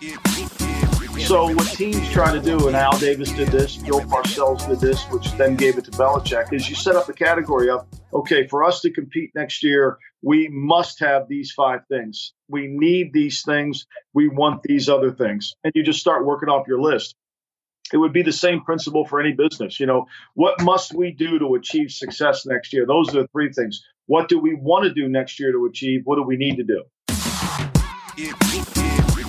So what teams try to do, and Al Davis did this, Bill Parcells did this, which then gave it to Belichick, is you set up a category of, okay, for us to compete next year, we must have these five things. We need these things. We want these other things. And you just start working off your list. It would be the same principle for any business. You know, what must we do to achieve success next year? Those are the three things. What do we want to do next year to achieve? What do we need to do?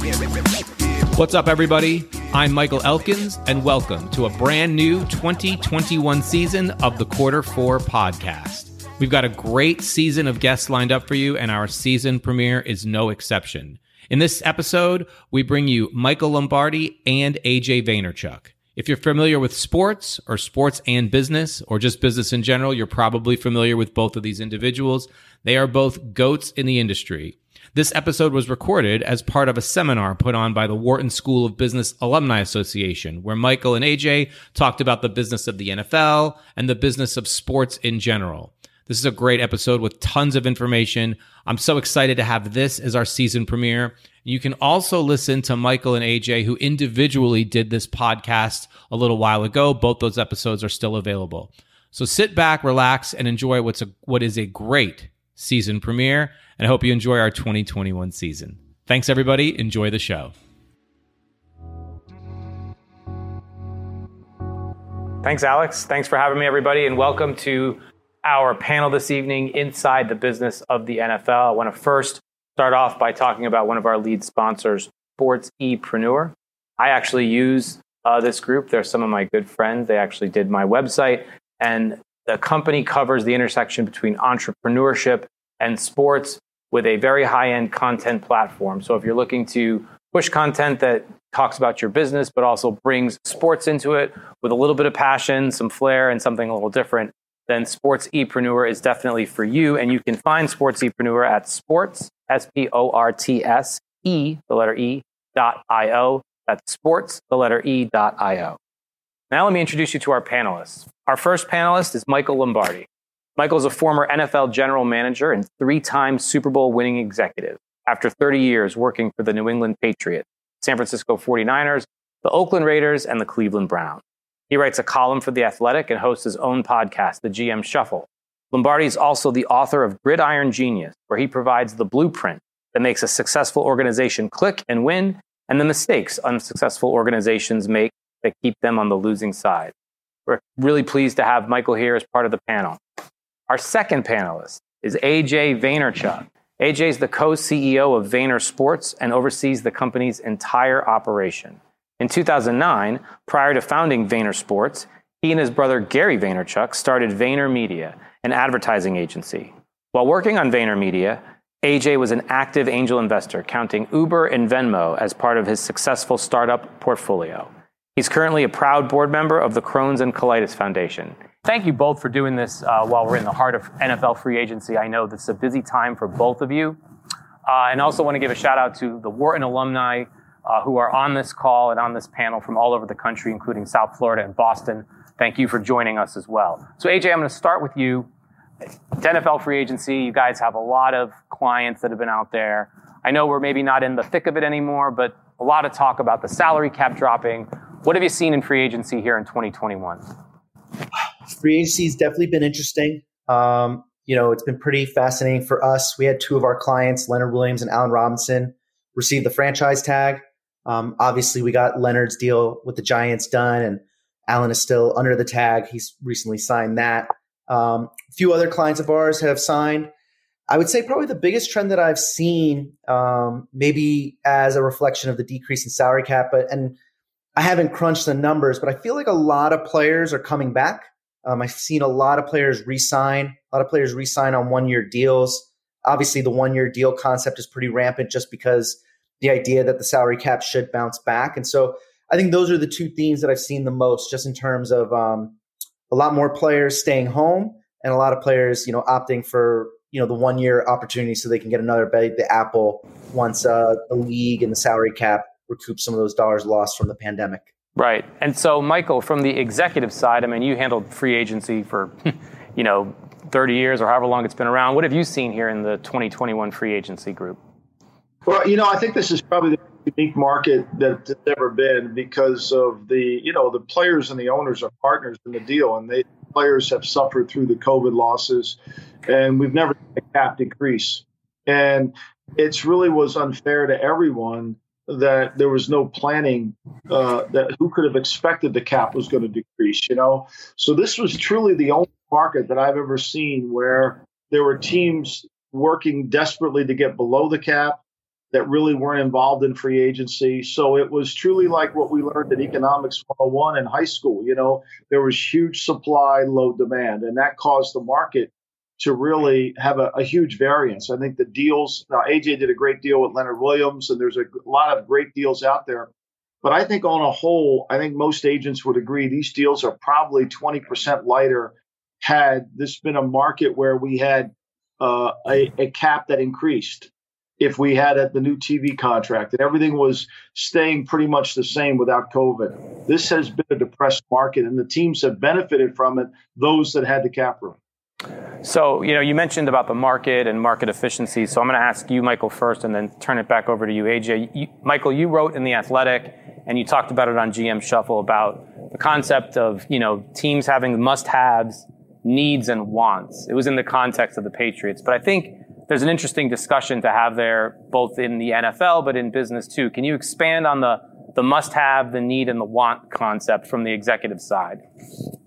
What's up, everybody? I'm Michael Elkins, and welcome to a brand new 2021 season of the Quarter Four podcast. We've got a great season of guests lined up for you, and our season premiere is no exception. In this episode, we bring you Michael Lombardi and AJ Vaynerchuk. If you're familiar with sports or sports and business or just business in general, you're probably familiar with both of these individuals. They are both goats in the industry. This episode was recorded as part of a seminar put on by the Wharton School of Business Alumni Association, where Michael and AJ talked about the business of the NFL and the business of sports in general. This is a great episode with tons of information. I'm so excited to have this as our season premiere. You can also listen to Michael and AJ, who individually did this podcast a little while ago. Both those episodes are still available. So sit back, relax, and enjoy what's a, what is a great season premiere and I hope you enjoy our 2021 season. Thanks, everybody. Enjoy the show. Thanks, Alex. Thanks for having me, everybody, and welcome to our panel this evening inside the business of the NFL. I want to first start off by talking about one of our lead sponsors, Sports Epreneur. I actually use uh, this group. They're some of my good friends. They actually did my website, and the company covers the intersection between entrepreneurship and sports with a very high end content platform. So if you're looking to push content that talks about your business, but also brings sports into it with a little bit of passion, some flair, and something a little different, then Sports Epreneur is definitely for you. And you can find Sports Epreneur at sports, S P O R T S E, the letter E, dot I O. That's sports, the letter E, dot I O. Now let me introduce you to our panelists. Our first panelist is Michael Lombardi. Michael is a former NFL general manager and three time Super Bowl winning executive. After 30 years working for the New England Patriots, San Francisco 49ers, the Oakland Raiders, and the Cleveland Browns. He writes a column for The Athletic and hosts his own podcast, The GM Shuffle. Lombardi is also the author of Gridiron Genius, where he provides the blueprint that makes a successful organization click and win, and the mistakes unsuccessful organizations make that keep them on the losing side. We're really pleased to have Michael here as part of the panel. Our second panelist is AJ Vaynerchuk. AJ is the co CEO of Vayner Sports and oversees the company's entire operation. In 2009, prior to founding Vayner Sports, he and his brother Gary Vaynerchuk started Vayner Media, an advertising agency. While working on Vayner Media, AJ was an active angel investor, counting Uber and Venmo as part of his successful startup portfolio. He's currently a proud board member of the Crohn's and Colitis Foundation. Thank you both for doing this uh, while we're in the heart of NFL free agency. I know this is a busy time for both of you. Uh, and I also want to give a shout out to the Wharton alumni uh, who are on this call and on this panel from all over the country, including South Florida and Boston. Thank you for joining us as well. So, AJ, I'm going to start with you. NFL free agency, you guys have a lot of clients that have been out there. I know we're maybe not in the thick of it anymore, but a lot of talk about the salary cap dropping. What have you seen in free agency here in 2021? free agency has definitely been interesting. Um, you know, it's been pretty fascinating for us. We had two of our clients, Leonard Williams and Allen Robinson, receive the franchise tag. Um, obviously, we got Leonard's deal with the Giants done, and Allen is still under the tag. He's recently signed that. Um, a few other clients of ours have signed. I would say probably the biggest trend that I've seen, um, maybe as a reflection of the decrease in salary cap, but and I haven't crunched the numbers, but I feel like a lot of players are coming back. Um, I've seen a lot of players resign, a lot of players resign on one year deals. Obviously, the one year deal concept is pretty rampant just because the idea that the salary cap should bounce back. And so I think those are the two themes that I've seen the most, just in terms of um, a lot more players staying home and a lot of players, you know, opting for you know the one year opportunity so they can get another bite the apple once uh, the league and the salary cap recoup some of those dollars lost from the pandemic. Right. And so, Michael, from the executive side, I mean, you handled free agency for, you know, 30 years or however long it's been around. What have you seen here in the 2021 free agency group? Well, you know, I think this is probably the unique market that it's ever been because of the, you know, the players and the owners are partners in the deal, and they players have suffered through the COVID losses, and we've never seen a cap decrease, and it's really was unfair to everyone that there was no planning uh, that who could have expected the cap was going to decrease you know so this was truly the only market that i've ever seen where there were teams working desperately to get below the cap that really weren't involved in free agency. So it was truly like what we learned in economics 101 in high school. You know, there was huge supply, low demand, and that caused the market to really have a, a huge variance. I think the deals, now AJ did a great deal with Leonard Williams, and there's a lot of great deals out there. But I think on a whole, I think most agents would agree these deals are probably 20% lighter had this been a market where we had uh, a, a cap that increased if we had the new TV contract and everything was staying pretty much the same without COVID. This has been a depressed market, and the teams have benefited from it, those that had the cap room. So, you know, you mentioned about the market and market efficiency. So I'm going to ask you, Michael, first and then turn it back over to you, AJ. You, Michael, you wrote in The Athletic and you talked about it on GM Shuffle about the concept of, you know, teams having must haves, needs, and wants. It was in the context of the Patriots. But I think there's an interesting discussion to have there, both in the NFL, but in business too. Can you expand on the, the must have, the need, and the want concept from the executive side?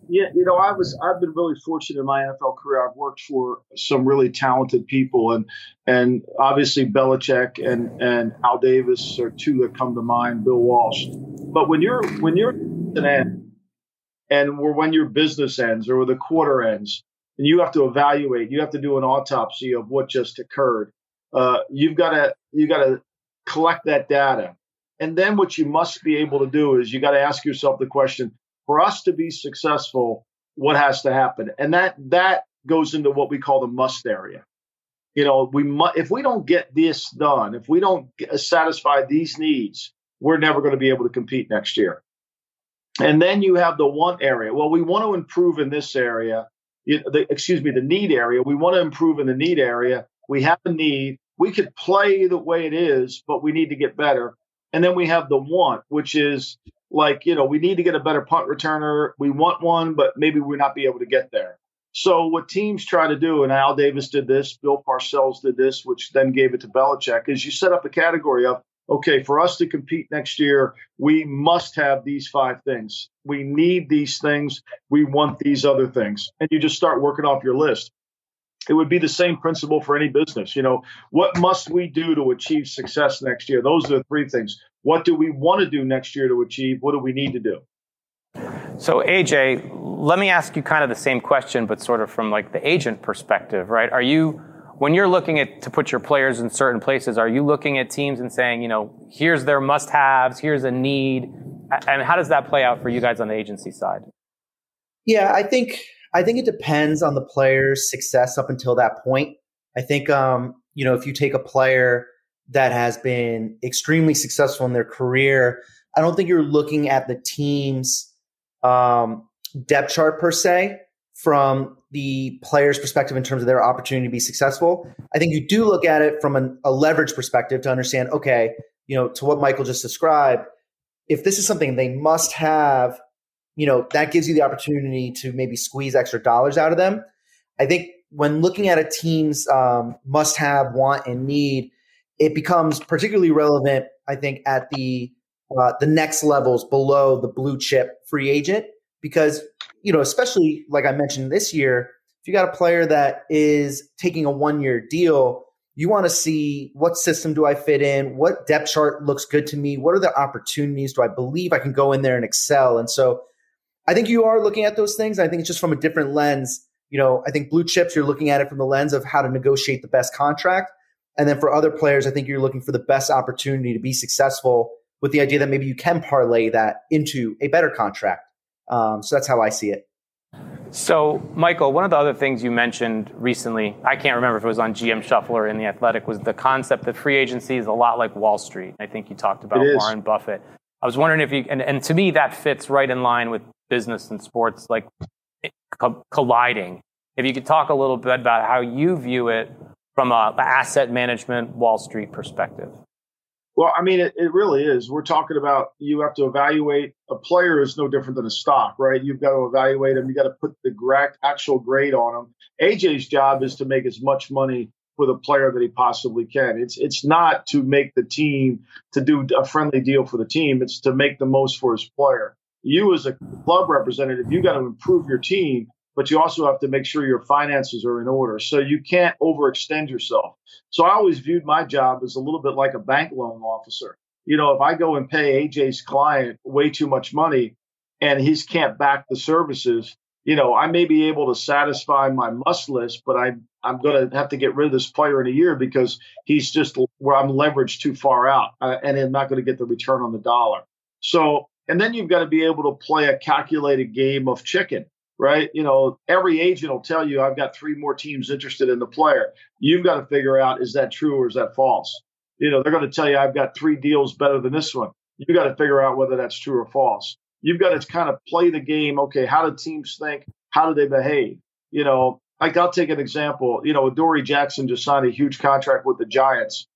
Yeah, you know, I was I've been really fortunate in my NFL career. I've worked for some really talented people, and and obviously Belichick and and Al Davis are two that come to mind. Bill Walsh, but when you're when you're an end, and or when your business ends or the quarter ends, and you have to evaluate, you have to do an autopsy of what just occurred. Uh, you've got to you got to collect that data, and then what you must be able to do is you got to ask yourself the question: for us to be successful, what has to happen? And that that goes into what we call the must area. You know, we mu- if we don't get this done, if we don't get, satisfy these needs, we're never going to be able to compete next year. And then you have the want area. Well, we want to improve in this area. The, excuse me, the need area. We want to improve in the need area. We have a need. We could play the way it is, but we need to get better. And then we have the want, which is like, you know, we need to get a better punt returner. We want one, but maybe we're not be able to get there. So what teams try to do, and Al Davis did this, Bill Parcells did this, which then gave it to Belichick, is you set up a category of, okay, for us to compete next year, we must have these five things. We need these things. We want these other things. And you just start working off your list. It would be the same principle for any business. You know, what must we do to achieve success next year? Those are the three things. What do we want to do next year to achieve? What do we need to do? So AJ, let me ask you kind of the same question, but sort of from like the agent perspective, right? Are you, when you're looking at to put your players in certain places, are you looking at teams and saying, you know, here's their must-haves, here's a need, and how does that play out for you guys on the agency side? Yeah, I think I think it depends on the player's success up until that point. I think, um, you know, if you take a player that has been extremely successful in their career. I don't think you're looking at the team's um, depth chart per se from the player's perspective in terms of their opportunity to be successful. I think you do look at it from an, a leverage perspective to understand, okay, you know, to what Michael just described, if this is something they must have, you know, that gives you the opportunity to maybe squeeze extra dollars out of them. I think when looking at a team's um, must have, want, and need, it becomes particularly relevant, I think, at the uh, the next levels below the blue chip free agent because you know, especially like I mentioned this year, if you got a player that is taking a one year deal, you want to see what system do I fit in, what depth chart looks good to me, what are the opportunities, do I believe I can go in there and excel, and so I think you are looking at those things. I think it's just from a different lens. You know, I think blue chips, you're looking at it from the lens of how to negotiate the best contract. And then for other players, I think you're looking for the best opportunity to be successful with the idea that maybe you can parlay that into a better contract. Um, so that's how I see it. So, Michael, one of the other things you mentioned recently, I can't remember if it was on GM Shuffle or in The Athletic, was the concept that free agency is a lot like Wall Street. I think you talked about Warren Buffett. I was wondering if you, and, and to me, that fits right in line with business and sports, like colliding. If you could talk a little bit about how you view it from a asset management Wall Street perspective. Well, I mean, it, it really is. We're talking about you have to evaluate a player is no different than a stock, right? You've got to evaluate them. You got to put the actual grade on them. AJ's job is to make as much money for the player that he possibly can. It's it's not to make the team to do a friendly deal for the team. It's to make the most for his player. You as a club representative, you got to improve your team but you also have to make sure your finances are in order. So you can't overextend yourself. So I always viewed my job as a little bit like a bank loan officer. You know, if I go and pay AJ's client way too much money and he can't back the services, you know, I may be able to satisfy my must list, but I, I'm going to have to get rid of this player in a year because he's just where I'm leveraged too far out uh, and I'm not going to get the return on the dollar. So, and then you've got to be able to play a calculated game of chicken right? You know, every agent will tell you, I've got three more teams interested in the player. You've got to figure out, is that true or is that false? You know, they're going to tell you, I've got three deals better than this one. You've got to figure out whether that's true or false. You've got to kind of play the game. Okay, how do teams think? How do they behave? You know, like I'll take an example. You know, Adoree' Jackson just signed a huge contract with the Giants.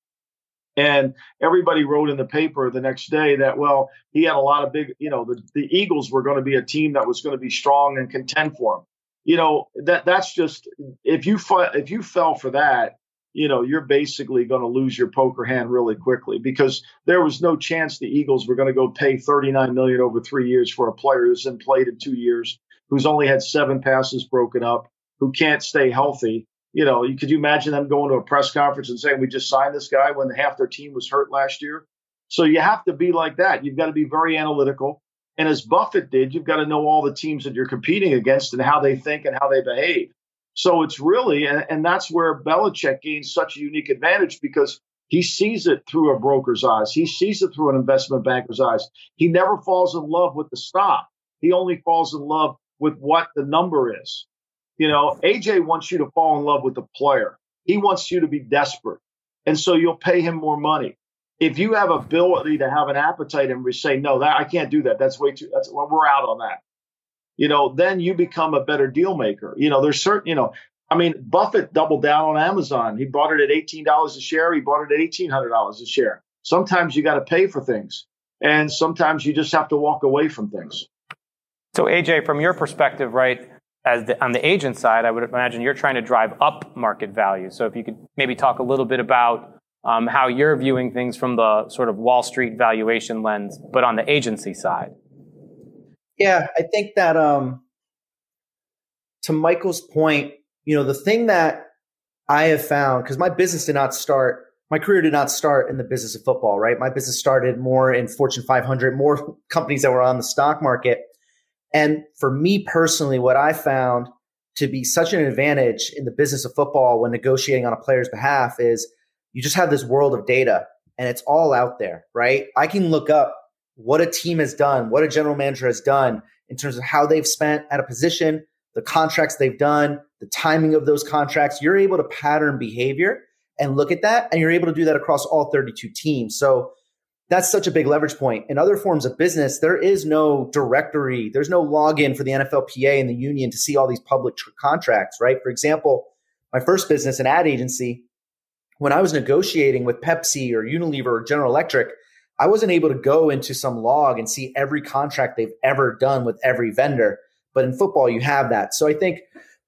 And everybody wrote in the paper the next day that, well, he had a lot of big, you know, the, the Eagles were going to be a team that was going to be strong and contend for him. You know, that that's just if you if you fell for that, you know, you're basically going to lose your poker hand really quickly because there was no chance the Eagles were going to go pay 39 million over 3 years for a player who's been played in 2 years, who's only had 7 passes broken up, who can't stay healthy you know, could you imagine them going to a press conference and saying, we just signed this guy when half their team was hurt last year? So you have to be like that. You've got to be very analytical. And as Buffett did, you've got to know all the teams that you're competing against and how they think and how they behave. So it's really, and, and that's where Belichick gains such a unique advantage because he sees it through a broker's eyes. He sees it through an investment banker's eyes. He never falls in love with the stock. He only falls in love with what the number is. You know, AJ wants you to fall in love with the player. He wants you to be desperate. And so you'll pay him more money. If you have ability to have an appetite and we say, no, that I can't do that. That's way too, that's well, we're out on that. You know, then you become a better deal maker. You know, there's certain, you know, I mean, Buffett doubled down on Amazon. He bought it at $18 a share. He bought it at $1,800 a share. Sometimes you got to pay for things, and sometimes you just have to walk away from things. So, AJ, from your perspective, right? As the, on the agent side, I would imagine you're trying to drive up market value. So if you could maybe talk a little bit about um, how you're viewing things from the sort of Wall Street valuation lens, but on the agency side. Yeah, I think that um, to Michael's point, you know, the thing that I have found because my business did not start, my career did not start in the business of football, right? My business started more in Fortune 500, more companies that were on the stock market. And for me personally, what I found to be such an advantage in the business of football when negotiating on a player's behalf is you just have this world of data and it's all out there, right? I can look up what a team has done, what a general manager has done in terms of how they've spent at a position, the contracts they've done, the timing of those contracts. You're able to pattern behavior and look at that, and you're able to do that across all 32 teams. So that's such a big leverage point. In other forms of business, there is no directory, there's no login for the NFLPA and the union to see all these public tr- contracts, right? For example, my first business, an ad agency, when I was negotiating with Pepsi or Unilever or General Electric, I wasn't able to go into some log and see every contract they've ever done with every vendor. But in football, you have that. So I think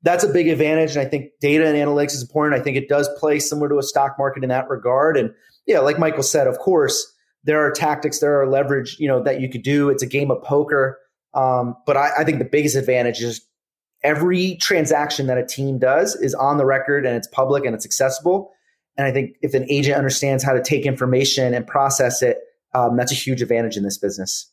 that's a big advantage. And I think data and analytics is important. I think it does play similar to a stock market in that regard. And yeah, like Michael said, of course, there are tactics, there are leverage, you know, that you could do. It's a game of poker. Um, but I, I think the biggest advantage is every transaction that a team does is on the record and it's public and it's accessible. And I think if an agent understands how to take information and process it, um, that's a huge advantage in this business.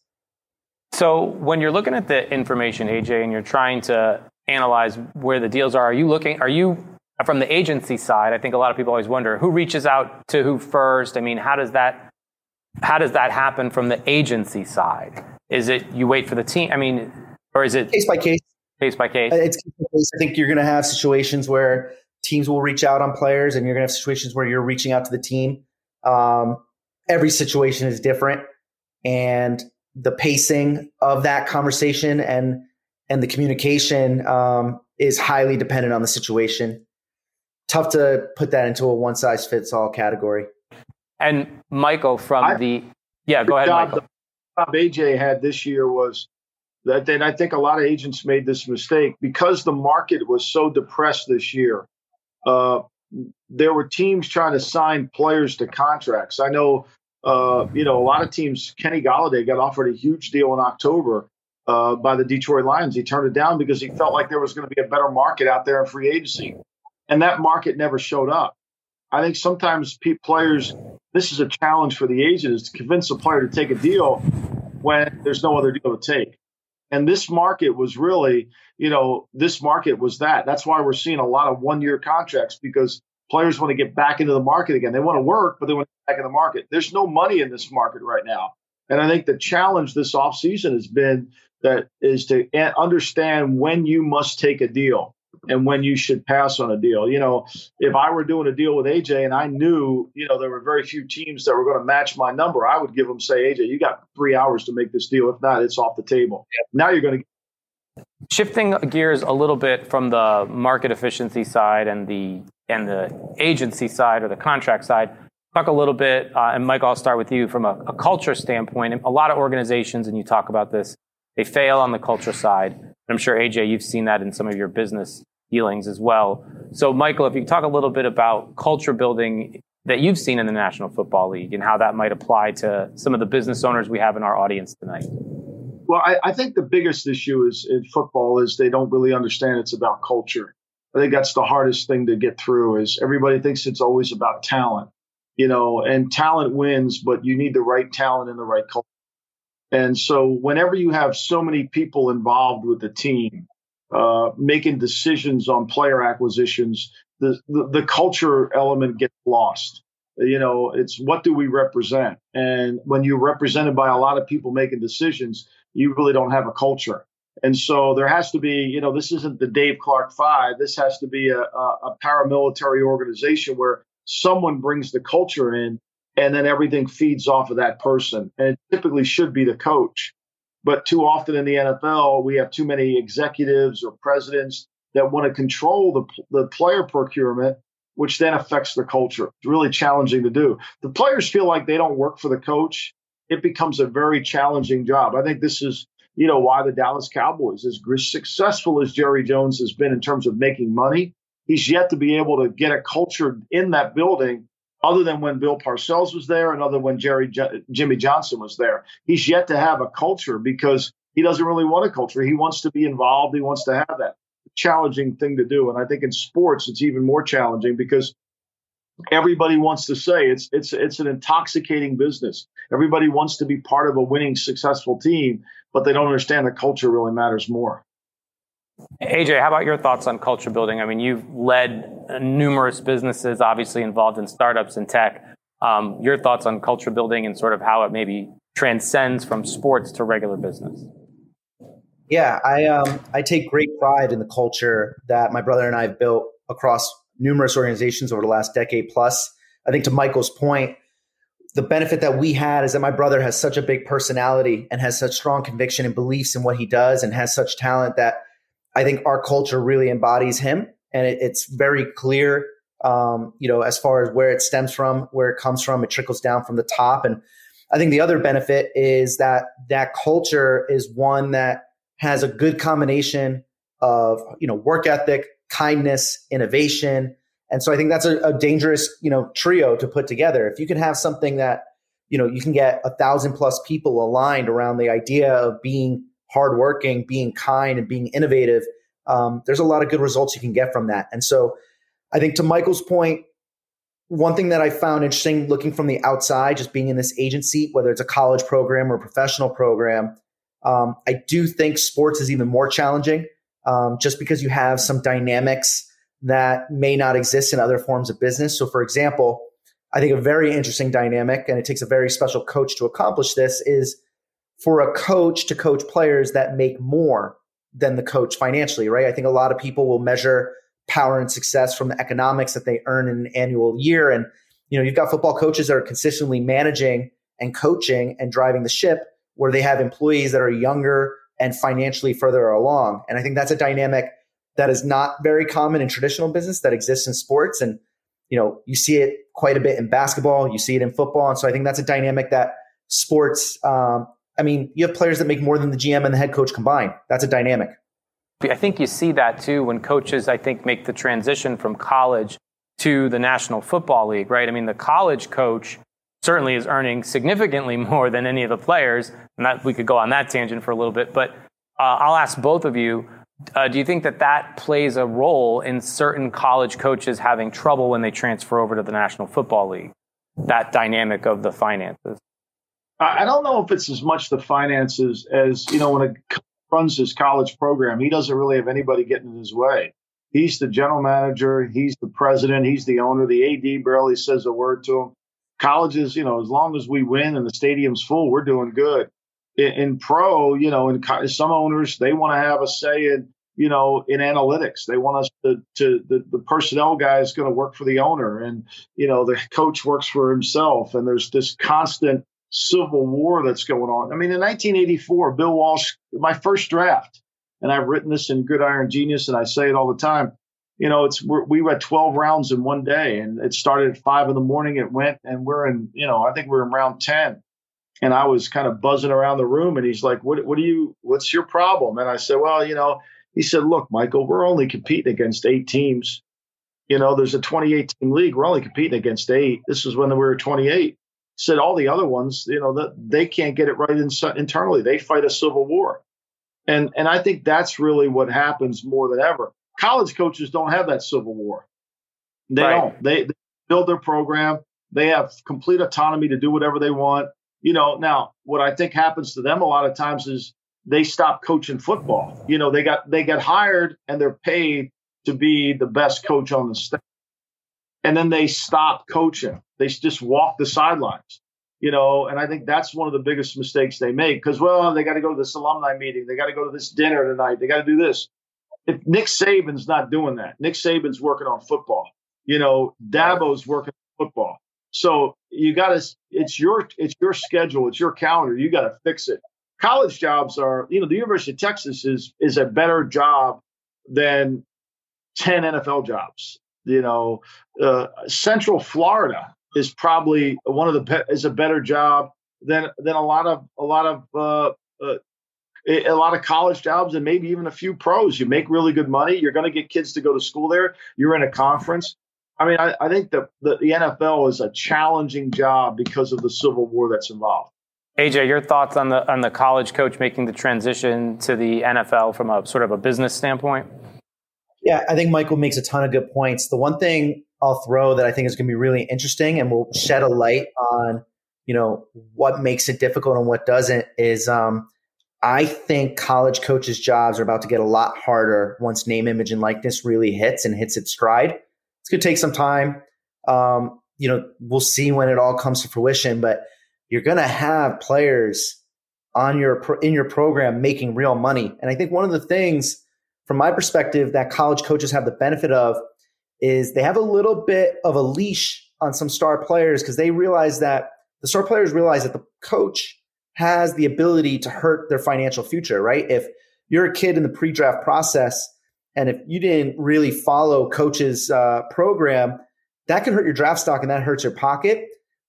So when you're looking at the information, AJ, and you're trying to analyze where the deals are, are you looking? Are you from the agency side? I think a lot of people always wonder who reaches out to who first. I mean, how does that how does that happen from the agency side? Is it you wait for the team? I mean, or is it case by case? Case by case. It's case by case. I think you're going to have situations where teams will reach out on players, and you're going to have situations where you're reaching out to the team. Um, every situation is different, and the pacing of that conversation and and the communication um, is highly dependent on the situation. Tough to put that into a one size fits all category. And Michael from I, the yeah, go ahead, job, Michael. The job AJ had this year was that and I think a lot of agents made this mistake because the market was so depressed this year. Uh, there were teams trying to sign players to contracts. I know, uh, you know, a lot of teams. Kenny Golladay got offered a huge deal in October uh, by the Detroit Lions. He turned it down because he felt like there was going to be a better market out there in free agency, and that market never showed up. I think sometimes pe- players. This is a challenge for the agent is to convince a player to take a deal when there's no other deal to take. And this market was really, you know, this market was that. That's why we're seeing a lot of one year contracts because players want to get back into the market again. They want to work, but they want to get back in the market. There's no money in this market right now. And I think the challenge this offseason has been that is to understand when you must take a deal and when you should pass on a deal. You know, if I were doing a deal with AJ and I knew, you know, there were very few teams that were going to match my number, I would give them say, AJ, you got three hours to make this deal. If not, it's off the table. Now you're going to. Shifting gears a little bit from the market efficiency side and the and the agency side or the contract side, talk a little bit. Uh, and Mike, I'll start with you from a, a culture standpoint. A lot of organizations, and you talk about this, they fail on the culture side. I'm sure AJ, you've seen that in some of your business dealings as well. So, Michael, if you could talk a little bit about culture building that you've seen in the National Football League and how that might apply to some of the business owners we have in our audience tonight. Well, I, I think the biggest issue is in football is they don't really understand it's about culture. I think that's the hardest thing to get through is everybody thinks it's always about talent, you know, and talent wins, but you need the right talent in the right culture. And so whenever you have so many people involved with the team, uh, making decisions on player acquisitions, the, the, the culture element gets lost. You know, it's what do we represent? And when you're represented by a lot of people making decisions, you really don't have a culture. And so there has to be, you know, this isn't the Dave Clark Five. This has to be a, a, a paramilitary organization where someone brings the culture in and then everything feeds off of that person. And it typically should be the coach. But too often in the NFL, we have too many executives or presidents that want to control the, the player procurement, which then affects the culture. It's really challenging to do. The players feel like they don't work for the coach. It becomes a very challenging job. I think this is, you know, why the Dallas Cowboys, as successful as Jerry Jones has been in terms of making money, he's yet to be able to get a culture in that building other than when Bill Parcells was there and other when Jerry J- Jimmy Johnson was there. He's yet to have a culture because he doesn't really want a culture. He wants to be involved. He wants to have that challenging thing to do. And I think in sports it's even more challenging because everybody wants to say it's it's it's an intoxicating business. Everybody wants to be part of a winning successful team, but they don't understand that culture really matters more. AJ, how about your thoughts on culture building? I mean, you've led numerous businesses, obviously involved in startups and tech. Um, your thoughts on culture building and sort of how it maybe transcends from sports to regular business? Yeah, I um, I take great pride in the culture that my brother and I have built across numerous organizations over the last decade plus. I think to Michael's point, the benefit that we had is that my brother has such a big personality and has such strong conviction and beliefs in what he does and has such talent that I think our culture really embodies him, and it, it's very clear, um, you know, as far as where it stems from, where it comes from. It trickles down from the top, and I think the other benefit is that that culture is one that has a good combination of you know work ethic, kindness, innovation, and so I think that's a, a dangerous you know trio to put together. If you can have something that you know you can get a thousand plus people aligned around the idea of being hardworking, being kind, and being innovative, um, there's a lot of good results you can get from that. And so I think to Michael's point, one thing that I found interesting looking from the outside, just being in this agency, whether it's a college program or a professional program, um, I do think sports is even more challenging um, just because you have some dynamics that may not exist in other forms of business. So, for example, I think a very interesting dynamic, and it takes a very special coach to accomplish this, is for a coach to coach players that make more than the coach financially, right? I think a lot of people will measure power and success from the economics that they earn in an annual year. And, you know, you've got football coaches that are consistently managing and coaching and driving the ship where they have employees that are younger and financially further along. And I think that's a dynamic that is not very common in traditional business that exists in sports. And you know, you see it quite a bit in basketball, you see it in football. And so I think that's a dynamic that sports, um, I mean, you have players that make more than the GM and the head coach combined. That's a dynamic. I think you see that too when coaches, I think, make the transition from college to the National Football League, right? I mean, the college coach certainly is earning significantly more than any of the players. And that, we could go on that tangent for a little bit. But uh, I'll ask both of you uh, do you think that that plays a role in certain college coaches having trouble when they transfer over to the National Football League? That dynamic of the finances. I don't know if it's as much the finances as you know when a runs his college program, he doesn't really have anybody getting in his way. He's the general manager, he's the president, he's the owner. The AD barely says a word to him. Colleges, you know, as long as we win and the stadium's full, we're doing good in, in pro, you know, in some owners they want to have a say in you know in analytics. They want us to to the, the personnel guy is going to work for the owner, and you know the coach works for himself, and there's this constant civil war that's going on. I mean, in 1984, Bill Walsh, my first draft, and I've written this in Gridiron Genius, and I say it all the time. You know, it's we went 12 rounds in one day, and it started at five in the morning. It went, and we're in, you know, I think we're in round 10 and I was kind of buzzing around the room and he's like, what, what do you, what's your problem? And I said, well, you know, he said, look, Michael, we're only competing against eight teams. You know, there's a 28 team league. We're only competing against eight. This is when we were 28. Said all the other ones, you know, that they can't get it right in, internally. They fight a civil war. And, and I think that's really what happens more than ever. College coaches don't have that civil war. They right. don't. They, they build their program. They have complete autonomy to do whatever they want you know, now what I think happens to them a lot of times is they stop coaching football. You know, they got they get hired and they're paid to be the best coach on the staff. And then they stop coaching. They just walk the sidelines. You know, and I think that's one of the biggest mistakes they make because well, they got to go to this alumni meeting, they got to go to this dinner tonight, they got to do this. If Nick Saban's not doing that, Nick Saban's working on football. You know, Dabo's working on football. So you got to it's your it's your schedule, it's your calendar. You got to fix it. College jobs are, you know, the University of Texas is is a better job than 10 NFL jobs. You know, uh, Central Florida is probably one of the be- is a better job than than a lot of a lot of uh, uh, a lot of college jobs and maybe even a few pros. You make really good money. You're going to get kids to go to school there. You're in a conference. I mean, I, I think the, the, the NFL is a challenging job because of the civil war that's involved. AJ, your thoughts on the on the college coach making the transition to the NFL from a sort of a business standpoint? Yeah, I think Michael makes a ton of good points. The one thing I'll throw that I think is going to be really interesting and will shed a light on, you know, what makes it difficult and what doesn't is um, I think college coaches' jobs are about to get a lot harder once name, image, and likeness really hits and hits its stride. It's going to take some time. Um, you know, we'll see when it all comes to fruition, but you're going to have players on your in your program making real money. And I think one of the things from my perspective that college coaches have the benefit of is they have a little bit of a leash on some star players because they realize that the star players realize that the coach has the ability to hurt their financial future, right? If you're a kid in the pre-draft process and if you didn't really follow coach's uh, program, that can hurt your draft stock and that hurts your pocket.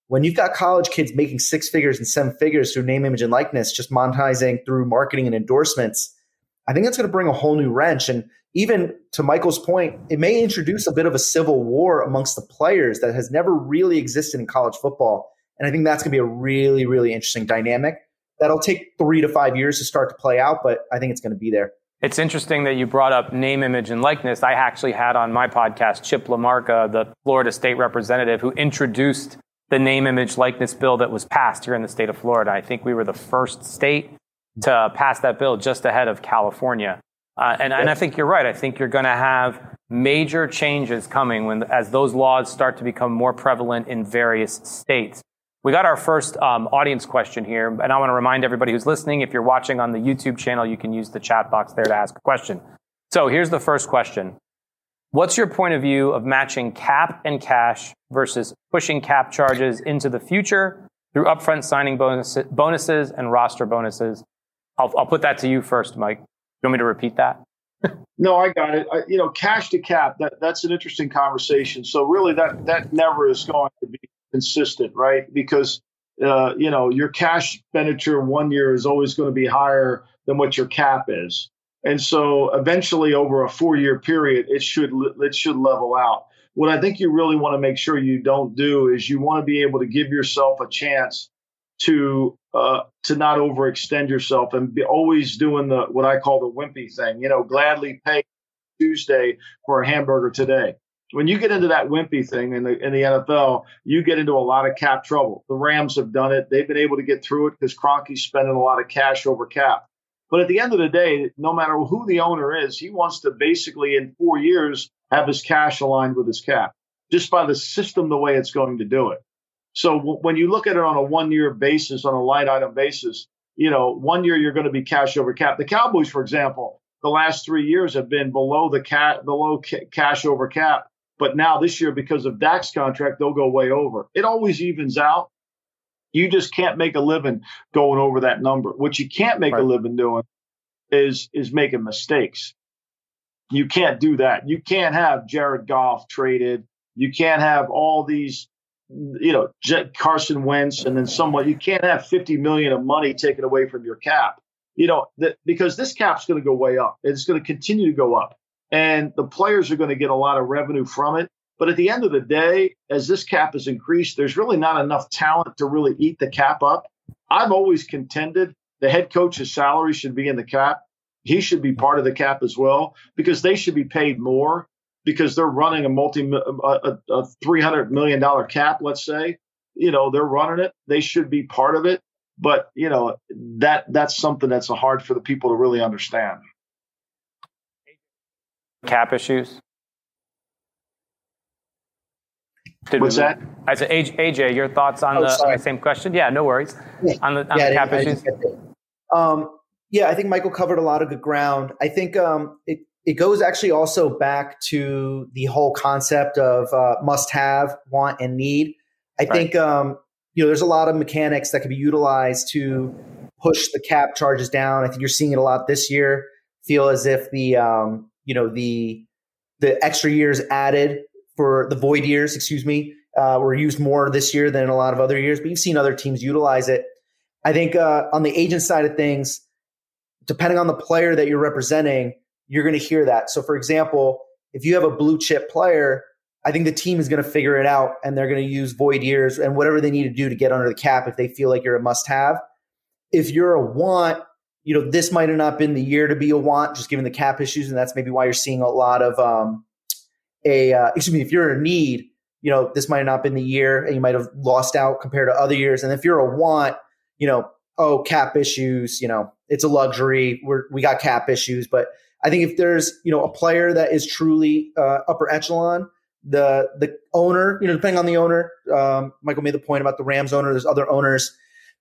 When you've got college kids making six figures and seven figures through name, image, and likeness, just monetizing through marketing and endorsements, I think that's going to bring a whole new wrench. And even to Michael's point, it may introduce a bit of a civil war amongst the players that has never really existed in college football. And I think that's going to be a really, really interesting dynamic that'll take three to five years to start to play out, but I think it's going to be there. It's interesting that you brought up name, image, and likeness. I actually had on my podcast Chip LaMarca, the Florida state representative, who introduced the name, image, likeness bill that was passed here in the state of Florida. I think we were the first state to pass that bill just ahead of California. Uh, and, and I think you're right. I think you're going to have major changes coming when, as those laws start to become more prevalent in various states. We got our first um, audience question here, and I want to remind everybody who's listening if you're watching on the YouTube channel, you can use the chat box there to ask a question. So here's the first question What's your point of view of matching cap and cash versus pushing cap charges into the future through upfront signing bonus, bonuses and roster bonuses? I'll, I'll put that to you first, Mike. You want me to repeat that? no, I got it. I, you know, cash to cap. That that's an interesting conversation. So really, that that never is going to be consistent, right? Because uh, you know your cash expenditure one year is always going to be higher than what your cap is, and so eventually, over a four year period, it should it should level out. What I think you really want to make sure you don't do is you want to be able to give yourself a chance to uh, to not overextend yourself and be always doing the what I call the wimpy thing. You know, gladly pay Tuesday for a hamburger today. When you get into that wimpy thing in the in the NFL, you get into a lot of cap trouble. The Rams have done it; they've been able to get through it because Kroenke's spending a lot of cash over cap. But at the end of the day, no matter who the owner is, he wants to basically in four years have his cash aligned with his cap, just by the system, the way it's going to do it. So w- when you look at it on a one year basis, on a line item basis, you know, one year you're going to be cash over cap. The Cowboys, for example, the last three years have been below the cat, below ca- cash over cap. But now this year, because of Dak's contract, they'll go way over. It always evens out. You just can't make a living going over that number. What you can't make right. a living doing is is making mistakes. You can't do that. You can't have Jared Goff traded. You can't have all these you know Carson Wentz and then someone you can't have 50 million of money taken away from your cap. You know that because this cap's going to go way up. It's going to continue to go up. And the players are going to get a lot of revenue from it. But at the end of the day as this cap is increased there's really not enough talent to really eat the cap up. I've always contended the head coach's salary should be in the cap. He should be part of the cap as well because they should be paid more because they're running a multi a, a 300 million dollar cap let's say you know they're running it they should be part of it but you know that that's something that's hard for the people to really understand cap issues Did What's we, that? I said, AJ, your thoughts on, oh, the, on, the, same question? Yeah, no worries. Yeah. On the, on yeah, the cap issues. Um, yeah, I think Michael covered a lot of good ground. I think um, it, it goes actually also back to the whole concept of uh, must have, want, and need. I right. think um, you know there's a lot of mechanics that can be utilized to push the cap charges down. I think you're seeing it a lot this year. Feel as if the um, you know the the extra years added for the void years, excuse me, uh, were used more this year than in a lot of other years. But you've seen other teams utilize it. I think uh, on the agent side of things, depending on the player that you're representing, you're going to hear that. So, for example, if you have a blue chip player, I think the team is going to figure it out and they're going to use void years and whatever they need to do to get under the cap if they feel like you're a must have. If you're a want, you know, this might have not been the year to be a want, just given the cap issues. And that's maybe why you're seeing a lot of um, a, uh, excuse me, if you're a need, you know, this might have not been the year and you might have lost out compared to other years. And if you're a want, you know, oh, cap issues, you know, it's a luxury. We're, we got cap issues, but I think if there's you know a player that is truly uh, upper echelon, the the owner, you know, depending on the owner, um, Michael made the point about the Rams owner. There's other owners.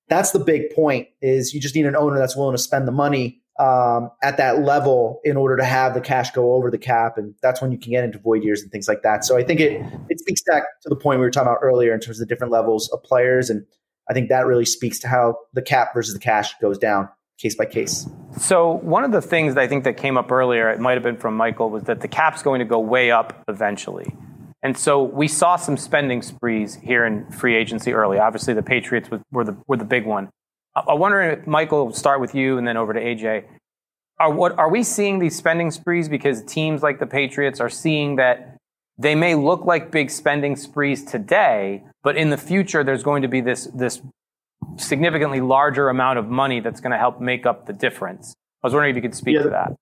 That's the big point. Is you just need an owner that's willing to spend the money um, at that level in order to have the cash go over the cap, and that's when you can get into void years and things like that. So I think it it speaks back to the point we were talking about earlier in terms of the different levels of players, and I think that really speaks to how the cap versus the cash goes down case by case. So one of the things that I think that came up earlier, it might have been from Michael, was that the cap's going to go way up eventually. And so we saw some spending sprees here in free agency early. Obviously, the Patriots were the were the big one. I wonder, if Michael, will start with you and then over to AJ. Are what are we seeing these spending sprees because teams like the Patriots are seeing that they may look like big spending sprees today, but in the future there's going to be this this significantly larger amount of money that's going to help make up the difference. I was wondering if you could speak yeah, to that.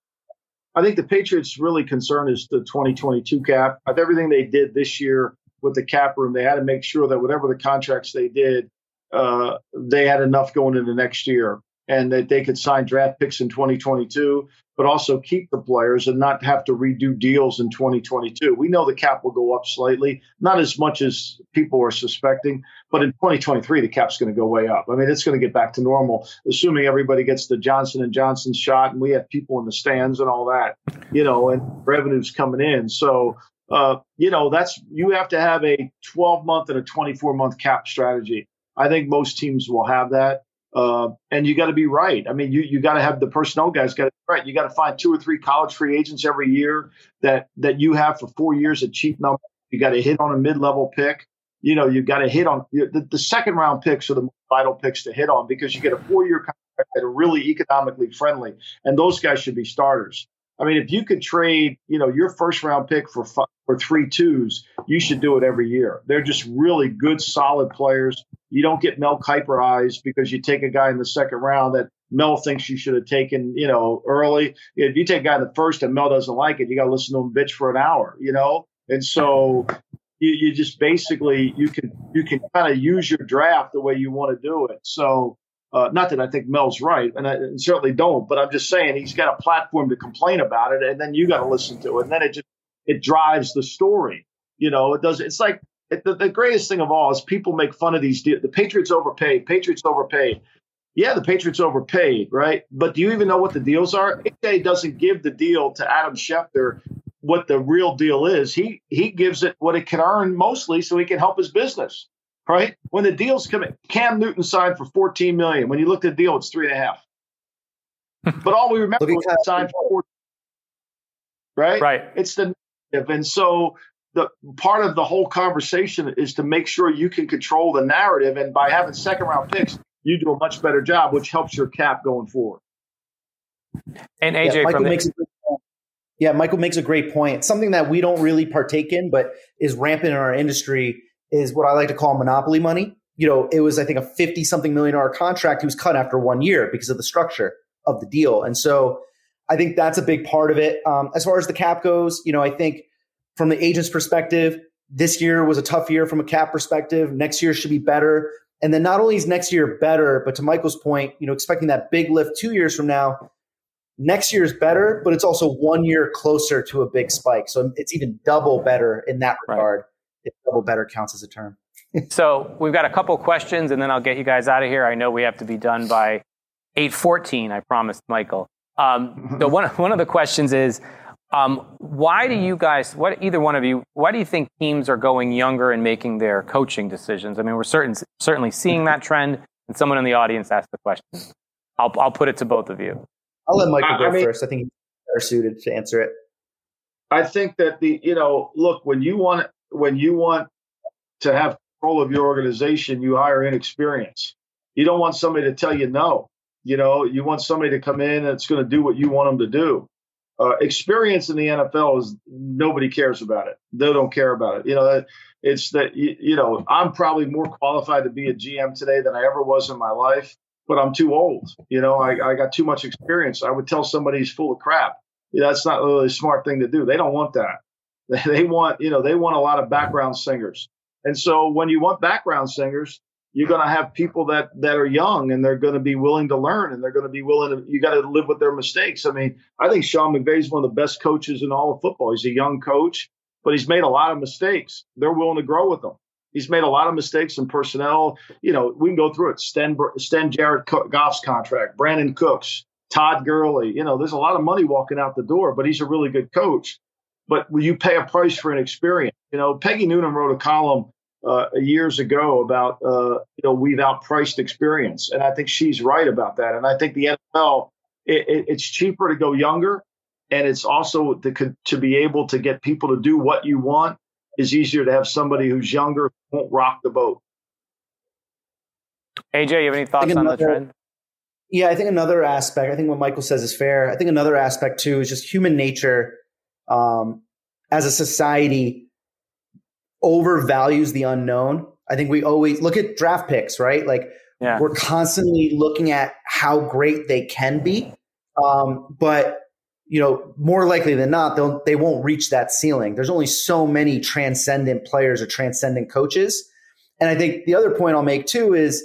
I think the Patriots' really concern is the 2022 cap. With everything they did this year with the cap room, they had to make sure that whatever the contracts they did, uh, they had enough going into next year and that they could sign draft picks in 2022, but also keep the players and not have to redo deals in 2022. We know the cap will go up slightly, not as much as people are suspecting, but in 2023 the cap's going to go way up. I mean, it's going to get back to normal, assuming everybody gets the Johnson and Johnson shot and we have people in the stands and all that, you know, and revenues coming in. So uh, you know, that's you have to have a 12 month and a 24 month cap strategy. I think most teams will have that. Uh, and you got to be right. I mean, you you got to have the personnel guys got to be right. You got to find two or three college free agents every year that that you have for four years at cheap number. You got to hit on a mid level pick. You know, you got to hit on the, the second round picks are the vital picks to hit on because you get a four year contract that are really economically friendly, and those guys should be starters. I mean, if you could trade, you know, your first round pick for five, for three twos, you should do it every year. They're just really good, solid players. You don't get Mel Kiper eyes because you take a guy in the second round that Mel thinks you should have taken, you know, early. If you take a guy in the first and Mel doesn't like it, you got to listen to him bitch for an hour, you know. And so you, you just basically you can you can kind of use your draft the way you want to do it. So uh, not that I think Mel's right, and I certainly don't, but I'm just saying he's got a platform to complain about it, and then you got to listen to it, and then it just it drives the story. You know, it does. It's like it, the, the greatest thing of all is people make fun of these. Deals. The Patriots overpaid. Patriots overpaid. Yeah, the Patriots overpaid, right? But do you even know what the deals are? AJ doesn't give the deal to Adam Schefter what the real deal is. He he gives it what it can earn mostly, so he can help his business right? When the deals come in, Cam Newton signed for 14 million. When you look at the deal, it's three and a half. but all we remember was he signed for 14, right? Right. It's the narrative. And so the part of the whole conversation is to make sure you can control the narrative. And by having second round picks, you do a much better job, which helps your cap going forward. And AJ yeah, Michael the- makes a great point. Yeah, Michael makes a great point. Something that we don't really partake in, but is rampant in our industry is what I like to call monopoly money. You know, it was, I think, a 50 something million dollar contract. He was cut after one year because of the structure of the deal. And so I think that's a big part of it. Um, as far as the cap goes, you know, I think from the agent's perspective, this year was a tough year from a cap perspective. Next year should be better. And then not only is next year better, but to Michael's point, you know, expecting that big lift two years from now, next year is better, but it's also one year closer to a big spike. So it's even double better in that regard. Right double better counts as a term. so we've got a couple questions, and then I'll get you guys out of here. I know we have to be done by eight fourteen. I promised Michael. Um, so one one of the questions is, um, why do you guys, what either one of you, why do you think teams are going younger and making their coaching decisions? I mean, we're certain, certainly seeing that trend. And someone in the audience asked the question. I'll I'll put it to both of you. I'll let Michael go I mean, first. I think he's better suited to answer it. I think that the you know look when you want when you want to have control of your organization, you hire inexperience. You don't want somebody to tell you no. You know, you want somebody to come in that's going to do what you want them to do. Uh, experience in the NFL is nobody cares about it. They don't care about it. You know, it's that you, you know I'm probably more qualified to be a GM today than I ever was in my life, but I'm too old. You know, I, I got too much experience. I would tell somebody he's full of crap. That's not really a smart thing to do. They don't want that. They want, you know, they want a lot of background singers. And so when you want background singers, you're going to have people that that are young and they're going to be willing to learn and they're going to be willing to you got to live with their mistakes. I mean, I think Sean McVay is one of the best coaches in all of football. He's a young coach, but he's made a lot of mistakes. They're willing to grow with him. He's made a lot of mistakes in personnel. You know, we can go through it. Sten, Sten Jared Goff's contract, Brandin Cooks, Todd Gurley. You know, there's a lot of money walking out the door, but he's a really good coach but will you pay a price for an experience? You know, Peggy Noonan wrote a column uh, years ago about uh, you know we've outpriced experience, and I think she's right about that. And I think the NFL it, it, it's cheaper to go younger, and it's also to to be able to get people to do what you want is easier to have somebody who's younger won't rock the boat. AJ, you have any thoughts on the trend? Yeah, I think another aspect. I think what Michael says is fair. I think another aspect too is just human nature um, as a society overvalues the unknown. I think we always look at draft picks, right? Like yeah. we're constantly looking at how great they can be, um, but you know, more likely than not, they'll they won't reach that ceiling. There's only so many transcendent players or transcendent coaches, and I think the other point I'll make too is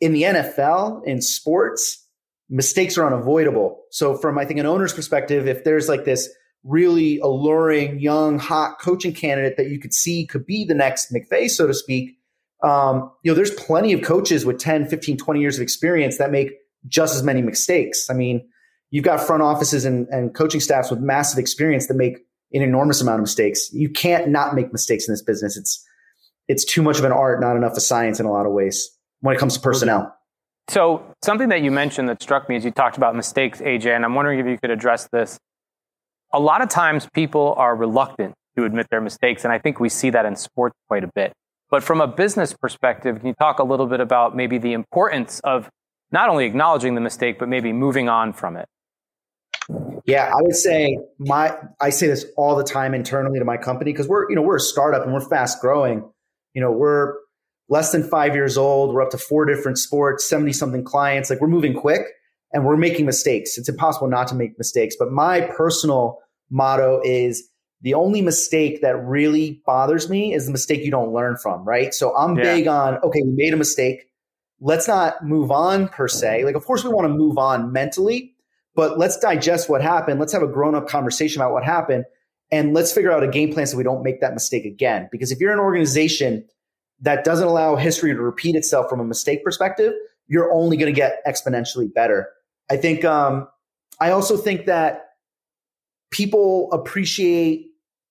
in the NFL in sports, mistakes are unavoidable. So from I think an owner's perspective, if there's like this really alluring, young, hot coaching candidate that you could see could be the next McVay, so to speak. Um, you know, there's plenty of coaches with 10, 15, 20 years of experience that make just as many mistakes. I mean, you've got front offices and, and coaching staffs with massive experience that make an enormous amount of mistakes. You can't not make mistakes in this business. It's it's too much of an art, not enough of science in a lot of ways when it comes to personnel. So, something that you mentioned that struck me as you talked about mistakes, AJ, and I'm wondering if you could address this. A lot of times people are reluctant to admit their mistakes, and I think we see that in sports quite a bit. But from a business perspective, can you talk a little bit about maybe the importance of not only acknowledging the mistake, but maybe moving on from it? Yeah, I would say my I say this all the time internally to my company because we're you know we're a startup and we're fast growing. You know we're less than five years old. We're up to four different sports, seventy something clients. Like we're moving quick and we're making mistakes. It's impossible not to make mistakes. But my personal motto is the only mistake that really bothers me is the mistake you don't learn from. Right. So I'm yeah. big on okay, we made a mistake. Let's not move on per se. Like of course we want to move on mentally but let's digest what happened. Let's have a grown up conversation about what happened. And let's figure out a game plan so we don't make that mistake again. Because if you're an organization that doesn't allow history to repeat itself from a mistake perspective, you're only going to get exponentially better. I think, um, I also think that people appreciate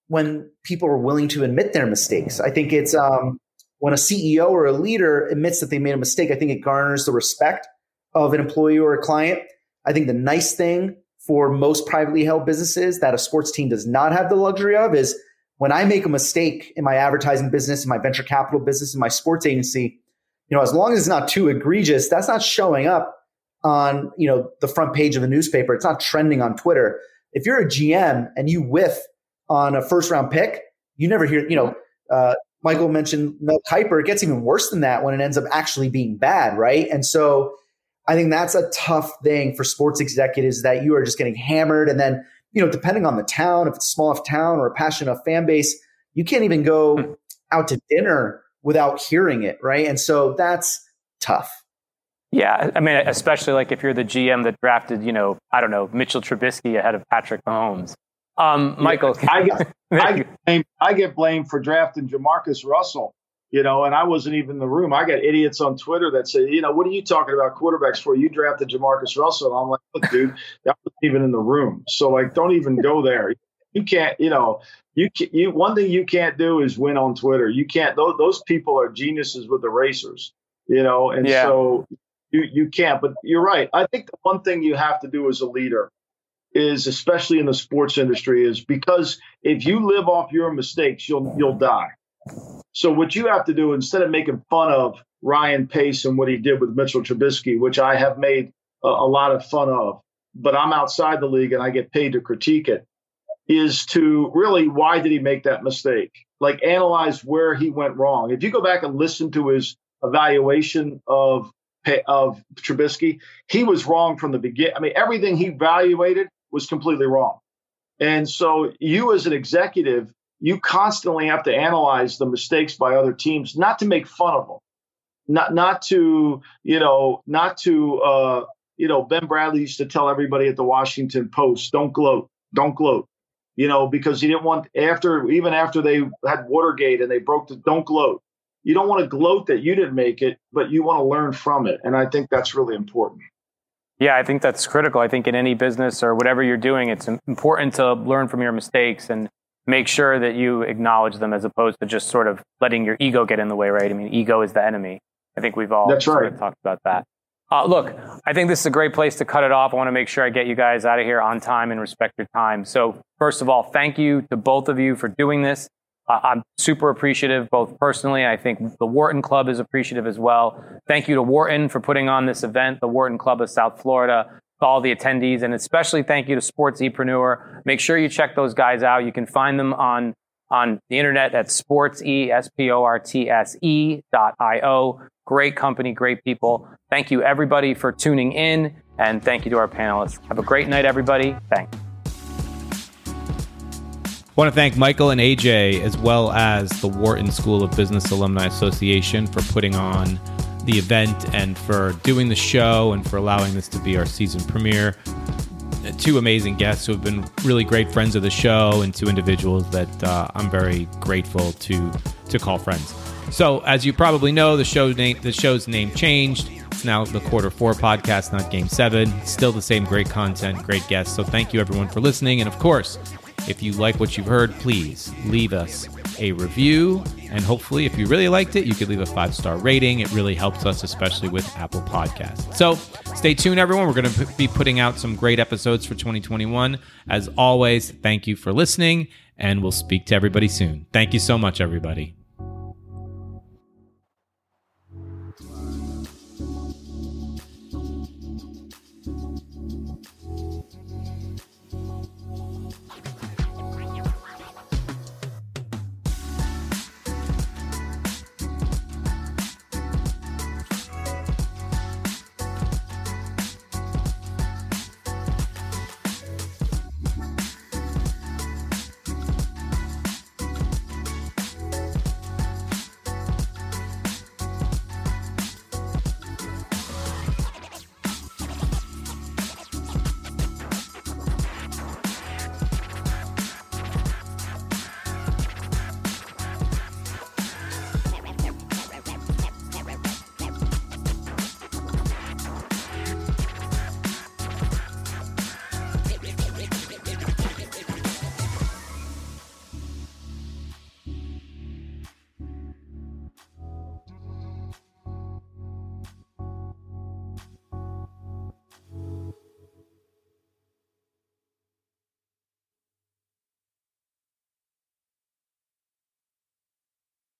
when people are willing to admit their mistakes. I think it's, um, when a CEO or a leader admits that they made a mistake, I think it garners the respect of an employee or a client. I think the nice thing for most privately held businesses that a sports team does not have the luxury of is when I make a mistake in my advertising business, in my venture capital business, in my sports agency, you know, as long as it's not too egregious, that's not showing up on, you know, the front page of a newspaper. It's not trending on Twitter. If you're a GM and you whiff on a first round pick, you never hear, you know, uh, Michael mentioned Mel Kiper. It gets even worse than that when it ends up actually being bad, right? And so I think that's a tough thing for sports executives that you are just getting hammered. And then, you know, depending on the town, if it's a small enough town or a passionate enough fan base, you can't even go hmm. out to dinner without hearing it. Right. And so that's tough. Yeah. I mean, especially like if you're the GM that drafted, you know, I don't know, Mitchell Trubisky ahead of Patrick Mahomes. Um, Michael, yeah, I, get, I, get blamed, I get blamed for drafting JaMarcus Russell you know, and I wasn't even in the room. I got idiots on Twitter that say, you know, what are you talking about quarterbacks for? You drafted JaMarcus Russell. And I'm like, look, dude, that wasn't even in the room. So like, don't even go there. You can't, you know, you you one thing you can't do is win on Twitter. You can't. Those those people are geniuses with the racers, you know, and yeah. so you you can't. But you're right. I think the one thing you have to do as a leader is, especially in the sports industry, is because if you live off your mistakes, you'll you'll die so what you have to do instead of making fun of Ryan Pace and what he did with Mitchell Trubisky, which I have made a, a lot of fun of, but I'm outside the league and I get paid to critique it, is to really why did he make that mistake? Like analyze where he went wrong. If you go back and listen to his evaluation of of Trubisky, he was wrong from the beginning. I mean, everything he evaluated was completely wrong. And so you as an executive you constantly have to analyze the mistakes by other teams, not to make fun of them, not not to you know not to uh, you know Ben Bradlee used to tell everybody at the Washington Post, don't gloat, don't gloat, you know, because he didn't want after even after they had Watergate and they broke the don't gloat. You don't want to gloat that you didn't make it, but you want to learn from it, and I think that's really important. Yeah, I think that's critical. I think in any business or whatever you're doing, it's important to learn from your mistakes and make sure that you acknowledge them as opposed to just sort of letting your ego get in the way, right? I mean, ego is the enemy. I think we've all That's sort right. of talked about that. Uh, look, I think this is a great place to cut it off. I want to make sure I get you guys out of here on time and respect your time. So, first of all, thank you to both of you for doing this. I'm super appreciative, both personally. I think the Wharton Club is appreciative as well. Thank you to Wharton for putting on this event, the Wharton Club of South Florida to all the attendees, and especially thank you to Sports Epreneur. Make sure you check those guys out. You can find them on on the internet at sports e s p o r t s e dot i o. Great company, great people. Thank you everybody for tuning in, and thank you to our panelists. Have a great night, everybody. Thanks. I want to thank Michael and AJ, as well as the Wharton School of Business Alumni Association, for putting on the event and for doing the show and for allowing this to be our season premiere. Two amazing guests who have been really great friends of the show and two individuals that uh, I'm very grateful to to call friends. So, as you probably know, the show name the show's name changed. It's now the Quarter Four podcast, not Game Seven. Still the same great content, great guests. So, thank you everyone for listening. And of course, if you like what you've heard, please leave us a review And hopefully, if you really liked it, you could leave a five star rating. It really helps us, especially with Apple Podcasts. So stay tuned, everyone. We're going to be putting out some great episodes for 2021. As always, thank you for listening, and we'll speak to everybody soon. Thank you so much, everybody.